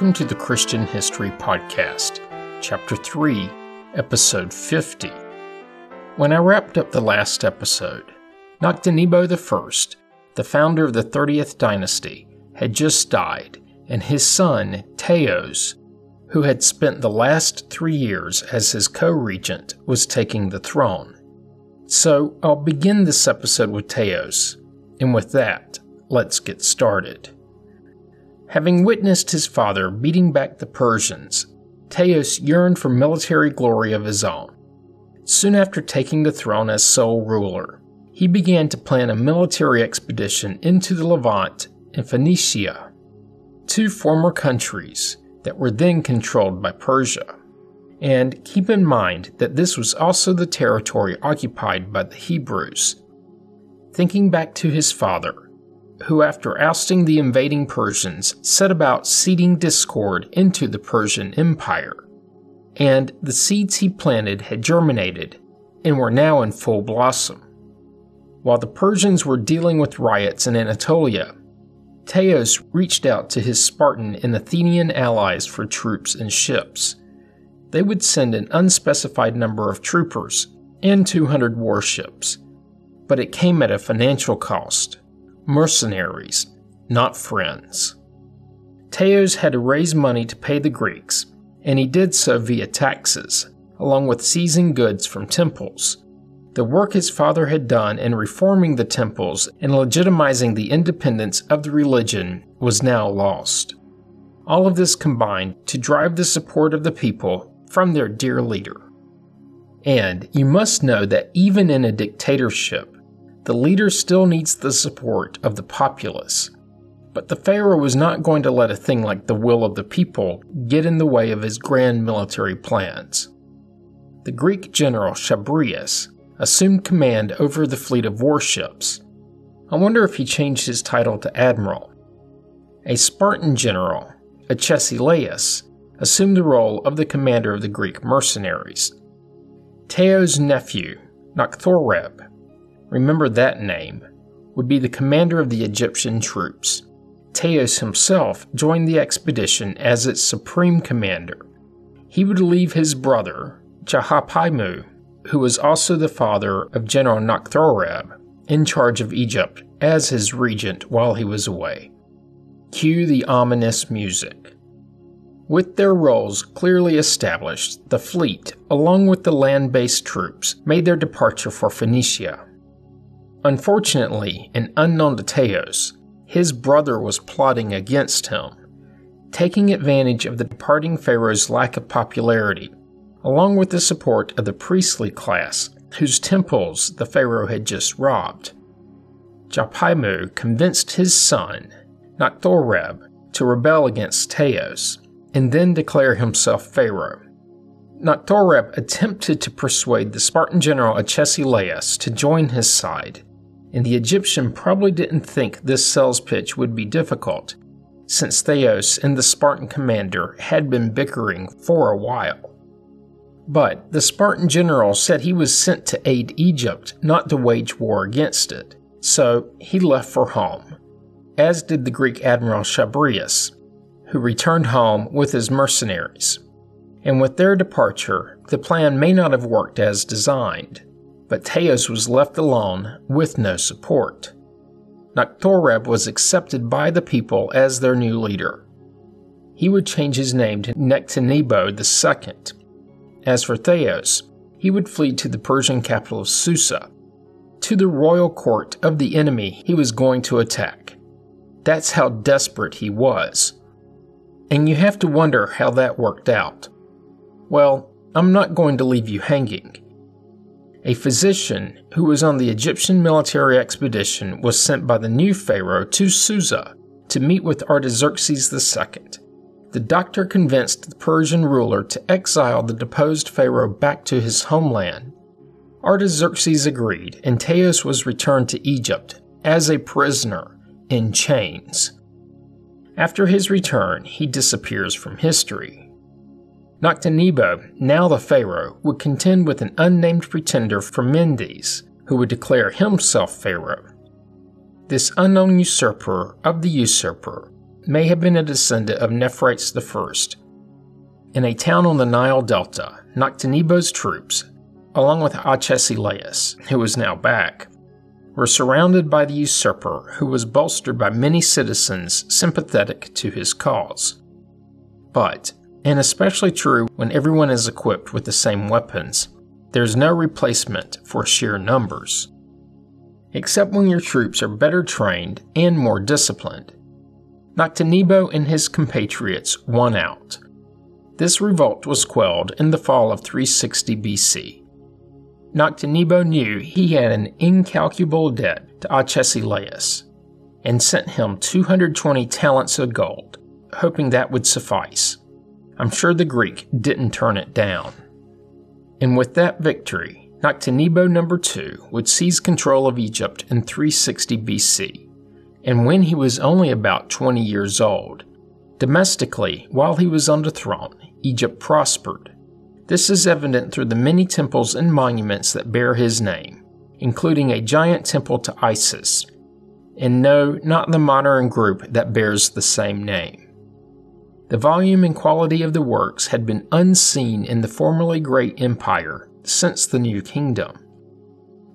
Welcome to the Christian History Podcast, Chapter 3, Episode 50. When I wrapped up the last episode, Nectanebo I, the founder of the 30th dynasty, had just died, and his son, Teos, who had spent the last three years as his co regent, was taking the throne. So I'll begin this episode with Teos, and with that, let's get started. Having witnessed his father beating back the Persians, Teos yearned for military glory of his own. Soon after taking the throne as sole ruler, he began to plan a military expedition into the Levant and Phoenicia, two former countries that were then controlled by Persia. And keep in mind that this was also the territory occupied by the Hebrews. Thinking back to his father, who, after ousting the invading Persians, set about seeding discord into the Persian Empire. And the seeds he planted had germinated and were now in full blossom. While the Persians were dealing with riots in Anatolia, Teos reached out to his Spartan and Athenian allies for troops and ships. They would send an unspecified number of troopers and 200 warships, but it came at a financial cost mercenaries, not friends. Teos had to raise money to pay the Greeks, and he did so via taxes, along with seizing goods from temples. The work his father had done in reforming the temples and legitimizing the independence of the religion was now lost. All of this combined to drive the support of the people from their dear leader. And you must know that even in a dictatorship, the leader still needs the support of the populace. But the Pharaoh was not going to let a thing like the will of the people get in the way of his grand military plans. The Greek general Chabrias assumed command over the fleet of warships. I wonder if he changed his title to admiral. A Spartan general, Agesilaus, assumed the role of the commander of the Greek mercenaries. Teo's nephew, Nakhthoreb, remember that name, would be the commander of the Egyptian troops. Teos himself joined the expedition as its supreme commander. He would leave his brother, Jahapaimu, who was also the father of General Nakhthoreb, in charge of Egypt as his regent while he was away. Cue the ominous music. With their roles clearly established, the fleet, along with the land based troops, made their departure for Phoenicia. Unfortunately, and unknown to Teos, his brother was plotting against him, taking advantage of the departing Pharaoh's lack of popularity, along with the support of the priestly class, whose temples the Pharaoh had just robbed. Jahapaimu convinced his son, Nakhthoreb, to rebel against Teos, and then declare himself Pharaoh. Nakhthoreb attempted to persuade the Spartan general Agesilaus to join his side, and the Egyptian probably didn't think this sales pitch would be difficult, since Teos and the Spartan commander had been bickering for a while. But the Spartan general said he was sent to aid Egypt, not to wage war against it, so he left for home, as did the Greek admiral Chabrias, who returned home with his mercenaries. And with their departure, the plan may not have worked as designed but Teos was left alone with no support. Nakhthoreb was accepted by the people as their new leader. He would change his name to Nectanebo II. As for Teos, he would flee to the Persian capital of Susa, to the royal court of the enemy he was going to attack. That's how desperate he was. And you have to wonder how that worked out. Well, I'm not going to leave you hanging. A physician who was on the Egyptian military expedition was sent by the new pharaoh to Susa to meet with Artaxerxes II. The doctor convinced the Persian ruler to exile the deposed pharaoh back to his homeland. Artaxerxes agreed, and Teos was returned to Egypt as a prisoner in chains. After his return, he disappears from history. Nectanebo, now the pharaoh, would contend with an unnamed pretender from Mendes, who would declare himself pharaoh. This unknown usurper of the usurper, may have been a descendant of Nepherites I. In a town on the Nile Delta, Nectanebo's troops, along with Archesilaus, who was now back, were surrounded by the usurper who was bolstered by many citizens sympathetic to his cause. But, and especially true when everyone is equipped with the same weapons, there's no replacement for sheer numbers. Except when your troops are better trained and more disciplined. Nectanebo and his compatriots won out. This revolt was quelled in the fall of 360 BC. Nectanebo knew he had an incalculable debt to Archesilaus and sent him 220 talents of gold, hoping that would suffice. I'm sure the Greek didn't turn it down. And with that victory, Nectanebo II would seize control of Egypt in 360 BC, and when he was only about 20 years old. Domestically, while he was on the throne, Egypt prospered. This is evident through the many temples and monuments that bear his name, including a giant temple to Isis, and no, not the modern group that bears the same name. The volume and quality of the works had been unseen in the formerly great empire since the New Kingdom.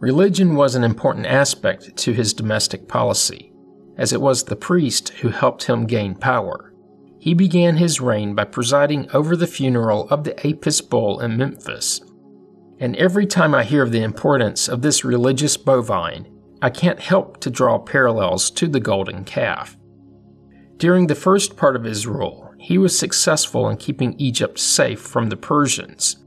Religion was an important aspect to his domestic policy, as it was the priest who helped him gain power. He began his reign by presiding over the funeral of the Apis bull in Memphis. And every time I hear of the importance of this religious bovine, I can't help to draw parallels to the golden calf. During the first part of his rule, he was successful in keeping Egypt safe from the Persians.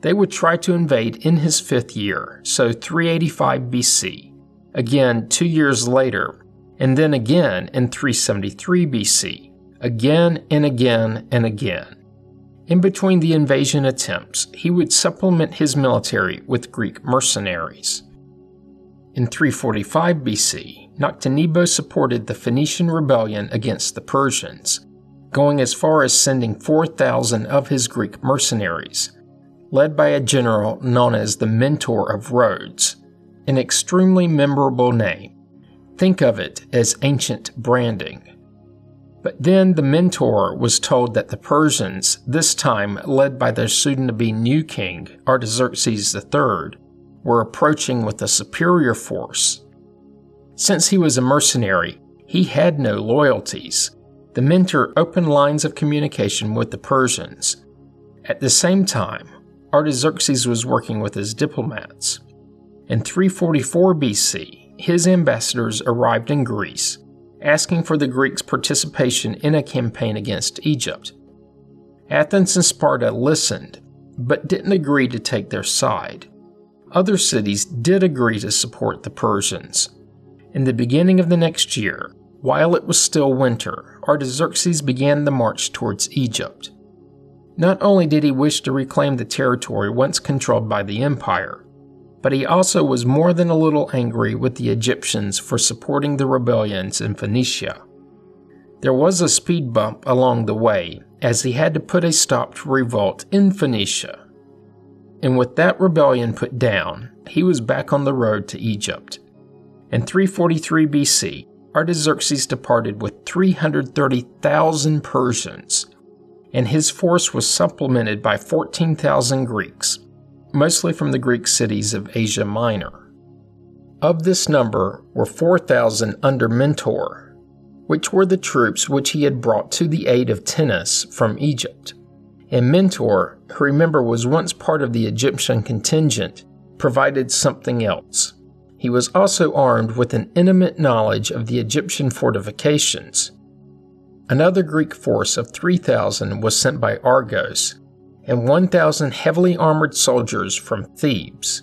They would try to invade in his fifth year, so 385 BC, again two years later, and then again in 373 BC, again and again and again. In between the invasion attempts, he would supplement his military with Greek mercenaries. In 345 BC, Nectanebo supported the Phoenician rebellion against the Persians going as far as sending 4,000 of his Greek mercenaries, led by a general known as the Mentor of Rhodes, an extremely memorable name. Think of it as ancient branding. But then the Mentor was told that the Persians, this time led by their soon to be new king, Artaxerxes III, were approaching with a superior force. Since he was a mercenary, he had no loyalties the mentor opened lines of communication with the Persians. At the same time, Artaxerxes was working with his diplomats. In 344 BC, his ambassadors arrived in Greece, asking for the Greeks' participation in a campaign against Egypt. Athens and Sparta listened, but didn't agree to take their side. Other cities did agree to support the Persians. In the beginning of the next year, while it was still winter, Artaxerxes began the march towards Egypt. Not only did he wish to reclaim the territory once controlled by the empire, but he also was more than a little angry with the Egyptians for supporting the rebellions in Phoenicia. There was a speed bump along the way, as he had to put a stop to revolt in Phoenicia. And with that rebellion put down, he was back on the road to Egypt. In 343 BC, Artaxerxes departed with 330,000 Persians, and his force was supplemented by 14,000 Greeks, mostly from the Greek cities of Asia Minor. Of this number were 4,000 under Mentor, which were the troops which he had brought to the aid of Tennes from Egypt. And Mentor, who remember was once part of the Egyptian contingent, provided something else. He was also armed with an intimate knowledge of the Egyptian fortifications. Another Greek force of 3,000 was sent by Argos, and 1,000 heavily armored soldiers from Thebes.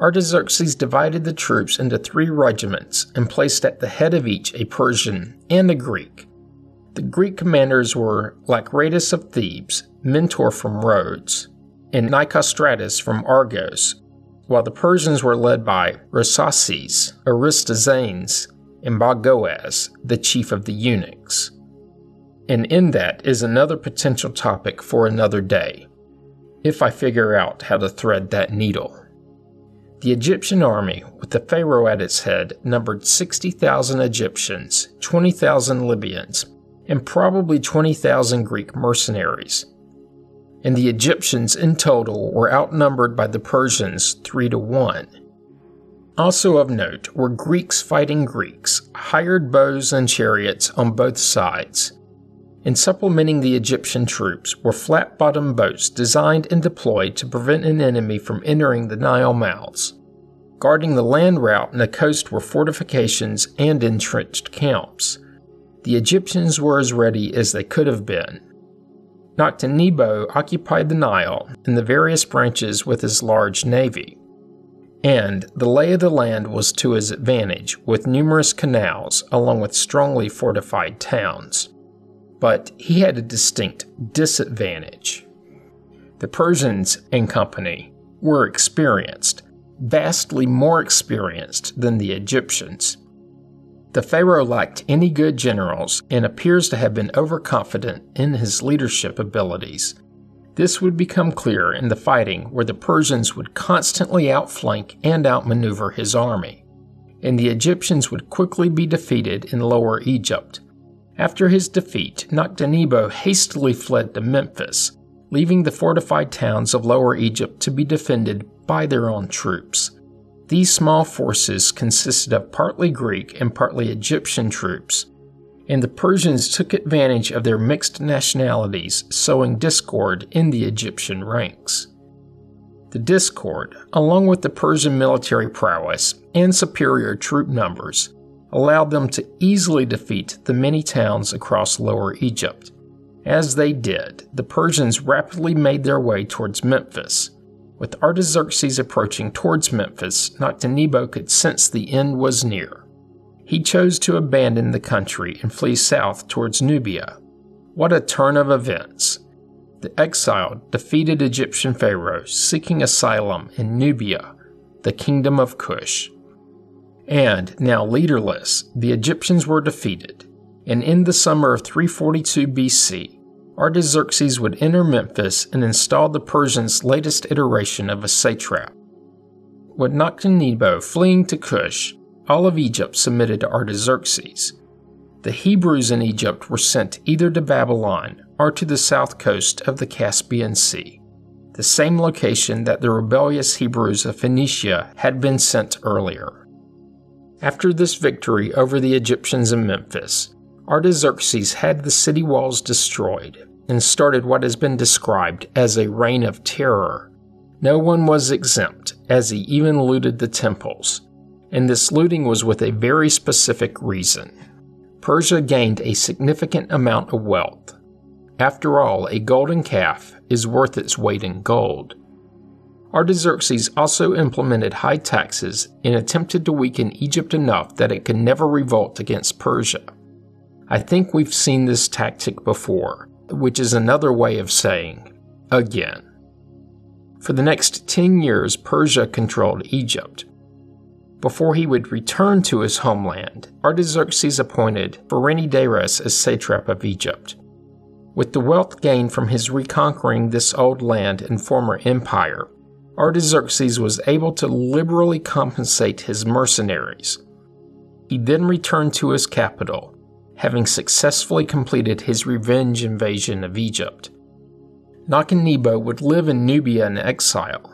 Artaxerxes divided the troops into three regiments and placed at the head of each a Persian and a Greek. The Greek commanders were Lacrates of Thebes, Mentor from Rhodes, and Nicostratus from Argos, while the Persians were led by Rhosaces, Aristazanes, and Bagoas, the chief of the eunuchs. And in that is another potential topic for another day, if I figure out how to thread that needle. The Egyptian army, with the Pharaoh at its head, numbered 60,000 Egyptians, 20,000 Libyans, and probably 20,000 Greek mercenaries. And the Egyptians in total were outnumbered by the Persians 3 to 1. Also of note were Greeks fighting Greeks, hired bows and chariots on both sides. In supplementing the Egyptian troops were flat bottomed boats designed and deployed to prevent an enemy from entering the Nile mouths. Guarding the land route and the coast were fortifications and entrenched camps. The Egyptians were as ready as they could have been. Nectanebo occupied the Nile and the various branches with his large navy. And the lay of the land was to his advantage, with numerous canals along with strongly fortified towns. But he had a distinct disadvantage. The Persians and company were experienced, vastly more experienced than the Egyptians. The Pharaoh lacked any good generals and appears to have been overconfident in his leadership abilities. This would become clear in the fighting where the Persians would constantly outflank and outmaneuver his army, and the Egyptians would quickly be defeated in Lower Egypt. After his defeat, Nectanebo hastily fled to Memphis, leaving the fortified towns of Lower Egypt to be defended by their own troops. These small forces consisted of partly Greek and partly Egyptian troops, and the Persians took advantage of their mixed nationalities, sowing discord in the Egyptian ranks. The discord, along with the Persian military prowess and superior troop numbers, allowed them to easily defeat the many towns across Lower Egypt. As they did, the Persians rapidly made their way towards Memphis, with Artaxerxes approaching towards Memphis, Nectanebo could sense the end was near. He chose to abandon the country and flee south towards Nubia. What a turn of events! The exiled, defeated Egyptian pharaoh seeking asylum in Nubia, the kingdom of Cush. And now leaderless, the Egyptians were defeated, and in the summer of 342 BC, Artaxerxes would enter Memphis and install the Persians' latest iteration of a satrap. With Nectanebo fleeing to Cush, all of Egypt submitted to Artaxerxes. The Hebrews in Egypt were sent either to Babylon or to the south coast of the Caspian Sea, the same location that the rebellious Hebrews of Phoenicia had been sent earlier. After this victory over the Egyptians in Memphis, Artaxerxes had the city walls destroyed and started what has been described as a reign of terror. No one was exempt, as he even looted the temples, and this looting was with a very specific reason. Persia gained a significant amount of wealth. After all, a golden calf is worth its weight in gold. Artaxerxes also implemented high taxes and attempted to weaken Egypt enough that it could never revolt against Persia. I think we've seen this tactic before, which is another way of saying again. For the next 10 years, Persia controlled Egypt. Before he would return to his homeland, Artaxerxes appointed Pherendates as satrap of Egypt. With the wealth gained from his reconquering this old land and former empire, Artaxerxes was able to liberally compensate his mercenaries. He then returned to his capital having successfully completed his revenge invasion of Egypt. Nectanebo would live in Nubia in exile.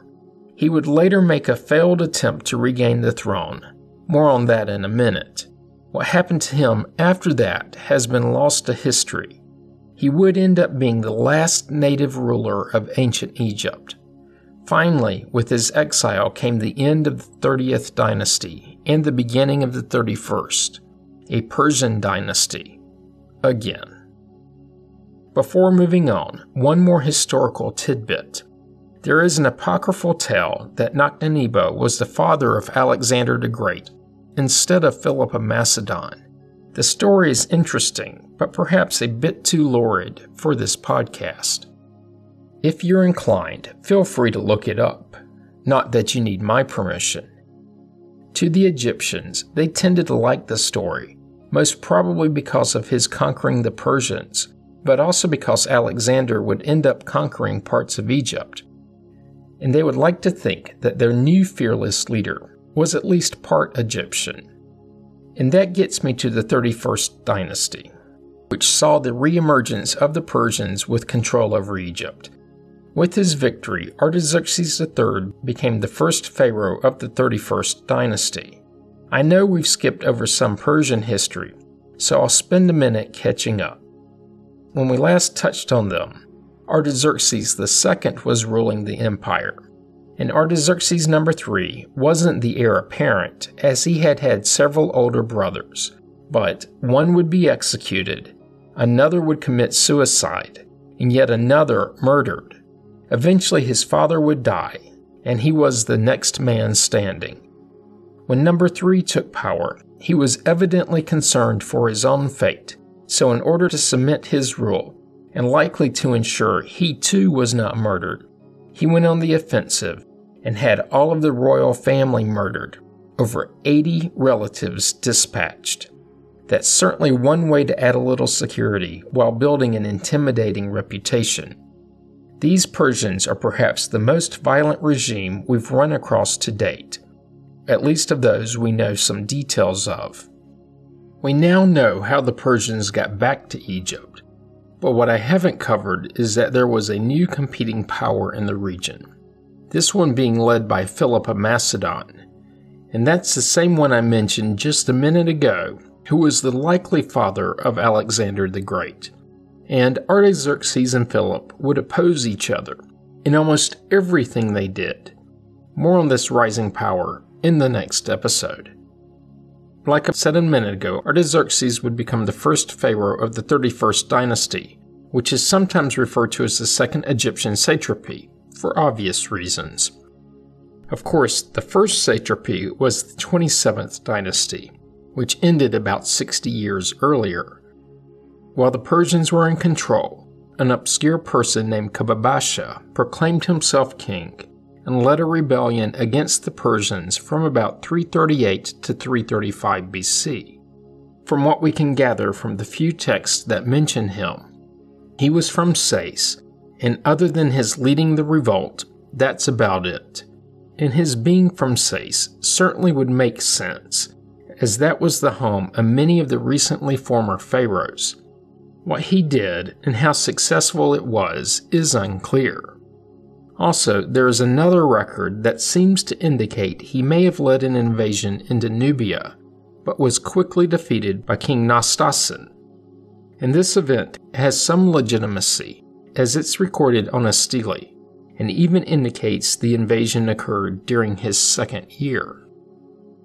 He would later make a failed attempt to regain the throne. More on that in a minute. What happened to him after that has been lost to history. He would end up being the last native ruler of ancient Egypt. Finally, with his exile came the end of the 30th dynasty and the beginning of the 31st a Persian dynasty. Again. Before moving on, one more historical tidbit. There is an apocryphal tale that Nectanebo was the father of Alexander the Great instead of Philip of Macedon. The story is interesting, but perhaps a bit too lurid for this podcast. If you're inclined, feel free to look it up. Not that you need my permission. To the Egyptians, they tended to like the story most probably because of his conquering the Persians, but also because Alexander would end up conquering parts of Egypt. And they would like to think that their new fearless leader was at least part Egyptian. And that gets me to the 31st dynasty. which saw the reemergence of the Persians with control over Egypt. With his victory, Artaxerxes III became the first pharaoh of the 31st dynasty. I know we've skipped over some Persian history, so I'll spend a minute catching up. When we last touched on them, Artaxerxes II was ruling the empire, and Artaxerxes number 3 wasn't the heir apparent as he had had several older brothers, but one would be executed, another would commit suicide, and yet another murdered. Eventually, his father would die, and he was the next man standing. When number three took power, he was evidently concerned for his own fate, so, in order to cement his rule, and likely to ensure he too was not murdered, he went on the offensive and had all of the royal family murdered, over 80 relatives dispatched. That's certainly one way to add a little security while building an intimidating reputation. These Persians are perhaps the most violent regime we've run across to date, at least of those we know some details of. We now know how the Persians got back to Egypt, but what I haven't covered is that there was a new competing power in the region, this one being led by Philip of Macedon, and that's the same one I mentioned just a minute ago, who was the likely father of Alexander the Great and Artaxerxes and Philip would oppose each other in almost everything they did. More on this rising power in the next episode. Like I said a minute ago, Artaxerxes would become the first pharaoh of the 31st dynasty, which is sometimes referred to as the Second Egyptian Satrapy, for obvious reasons. Of course, the first satrapy was the 27th dynasty, which ended about 60 years earlier while the Persians were in control, an obscure person named Kababasha proclaimed himself king and led a rebellion against the Persians from about 338 to 335 BC. From what we can gather from the few texts that mention him, he was from Sais, and other than his leading the revolt, that's about it. And his being from Sais certainly would make sense, as that was the home of many of the recently former pharaohs, what he did and how successful it was is unclear. Also, there is another record that seems to indicate he may have led an invasion into Nubia, but was quickly defeated by King Nastasen. And this event has some legitimacy, as it's recorded on a stele, and even indicates the invasion occurred during his second year.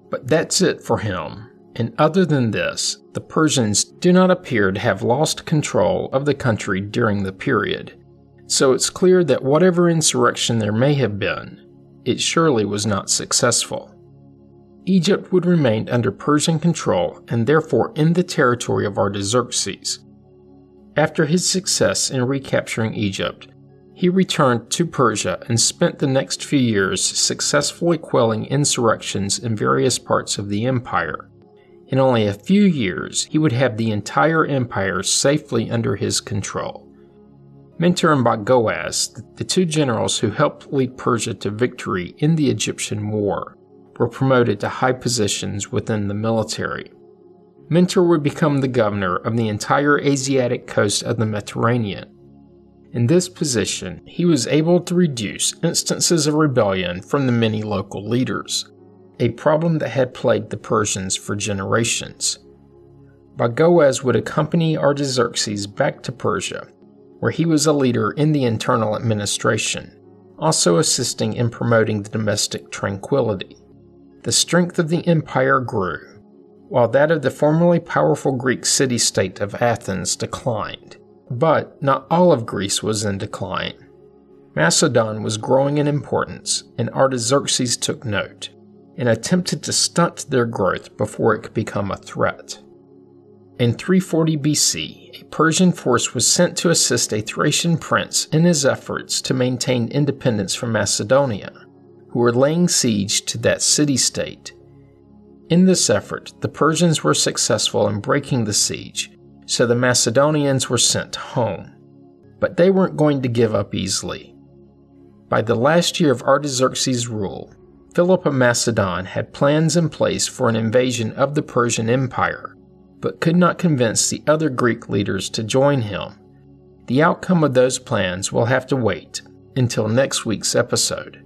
But that's it for him, and other than this, the Persians do not appear to have lost control of the country during the period. So it's clear that whatever insurrection there may have been, it surely was not successful. Egypt would remain under Persian control and therefore in the territory of Artaxerxes. After his success in recapturing Egypt, he returned to Persia and spent the next few years successfully quelling insurrections in various parts of the empire in only a few years, he would have the entire empire safely under his control. Mentor and Bagoas, the two generals who helped lead Persia to victory in the Egyptian War, were promoted to high positions within the military. Mentor would become the governor of the entire Asiatic coast of the Mediterranean. In this position, he was able to reduce instances of rebellion from the many local leaders a problem that had plagued the Persians for generations. Bagoas would accompany Artaxerxes back to Persia, where he was a leader in the internal administration, also assisting in promoting the domestic tranquility. The strength of the empire grew, while that of the formerly powerful Greek city state of Athens declined. But not all of Greece was in decline. Macedon was growing in importance, and Artaxerxes took note and attempted to stunt their growth before it could become a threat. In 340 BC, Persian force was sent to assist a Thracian prince in his efforts to maintain independence from Macedonia, who were laying siege to that city state. In this effort, the Persians were successful in breaking the siege, so the Macedonians were sent home. But they weren't going to give up easily. By the last year of Artaxerxes' rule, Philip of Macedon had plans in place for an invasion of the Persian Empire, but could not convince the other Greek leaders to join him. The outcome of those plans will have to wait until next week's episode.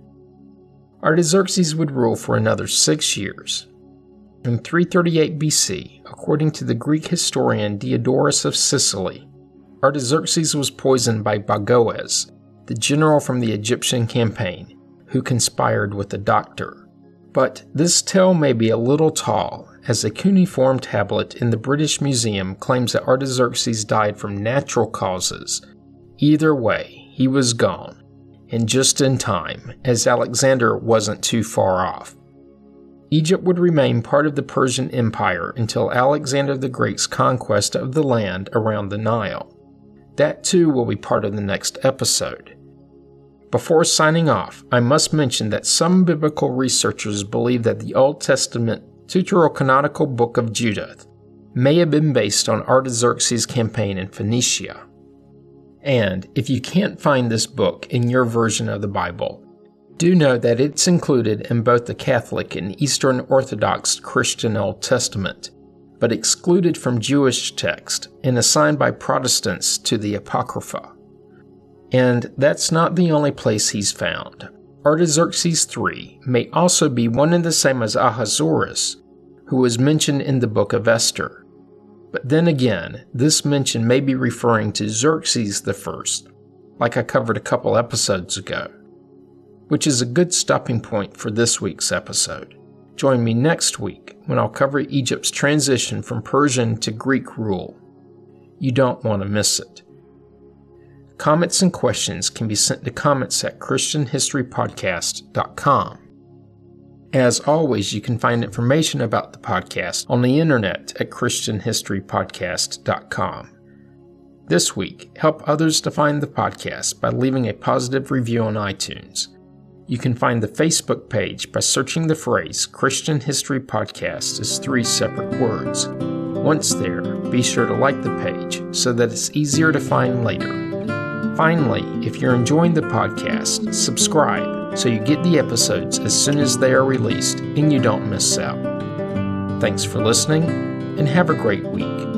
Artaxerxes would rule for another six years. In 338 BC, according to the Greek historian Diodorus of Sicily, Artaxerxes was poisoned by Bagoas, the general from the Egyptian campaign, who conspired with the doctor. But this tale may be a little tall, as a cuneiform tablet in the British Museum claims that Artaxerxes died from natural causes. Either way, he was gone, and just in time, as Alexander wasn't too far off. Egypt would remain part of the Persian Empire until Alexander the Great's conquest of the land around the Nile. That too will be part of the next episode. Before signing off, I must mention that some biblical researchers believe that the Old Testament Deuterocanonical Book of Judith may have been based on Artaxerxes' campaign in Phoenicia. And if you can't find this book in your version of the Bible, do know that it's included in both the Catholic and Eastern Orthodox Christian Old Testament, but excluded from Jewish text and assigned by Protestants to the Apocrypha. And that's not the only place he's found. Artaxerxes III may also be one and the same as Ahasuerus, who was mentioned in the book of Esther. But then again, this mention may be referring to Xerxes I, like I covered a couple episodes ago, which is a good stopping point for this week's episode. Join me next week when I'll cover Egypt's transition from Persian to Greek rule. You don't want to miss it. Comments and questions can be sent to comments at ChristianHistoryPodcast.com. As always, you can find information about the podcast on the internet at ChristianHistoryPodcast.com. This week, help others to find the podcast by leaving a positive review on iTunes. You can find the Facebook page by searching the phrase Christian History Podcast as three separate words. Once there, be sure to like the page so that it's easier to find later. Finally, if you're enjoying the podcast, subscribe so you get the episodes as soon as they are released and you don't miss out. Thanks for listening, and have a great week.